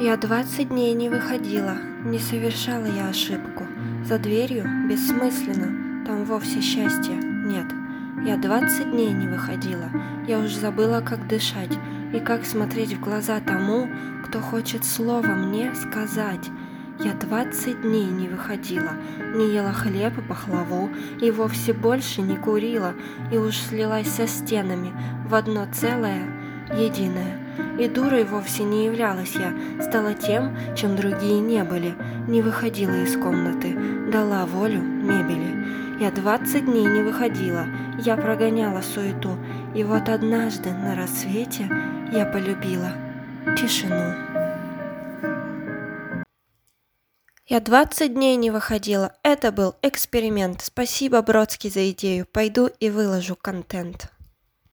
Я двадцать дней не выходила, не совершала я ошибку. За дверью бессмысленно, там вовсе счастья нет. Я двадцать дней не выходила, я уж забыла, как дышать и как смотреть в глаза тому, кто хочет слово мне сказать. Я двадцать дней не выходила, не ела хлеб и пахлаву, и вовсе больше не курила, и уж слилась со стенами в одно целое, единое. И дурой вовсе не являлась я, стала тем, чем другие не были, не выходила из комнаты, дала волю мебели. Я двадцать дней не выходила, я прогоняла суету, и вот однажды на рассвете я полюбила тишину. Я двадцать дней не выходила. Это был эксперимент. Спасибо, Бродский, за идею. Пойду и выложу контент.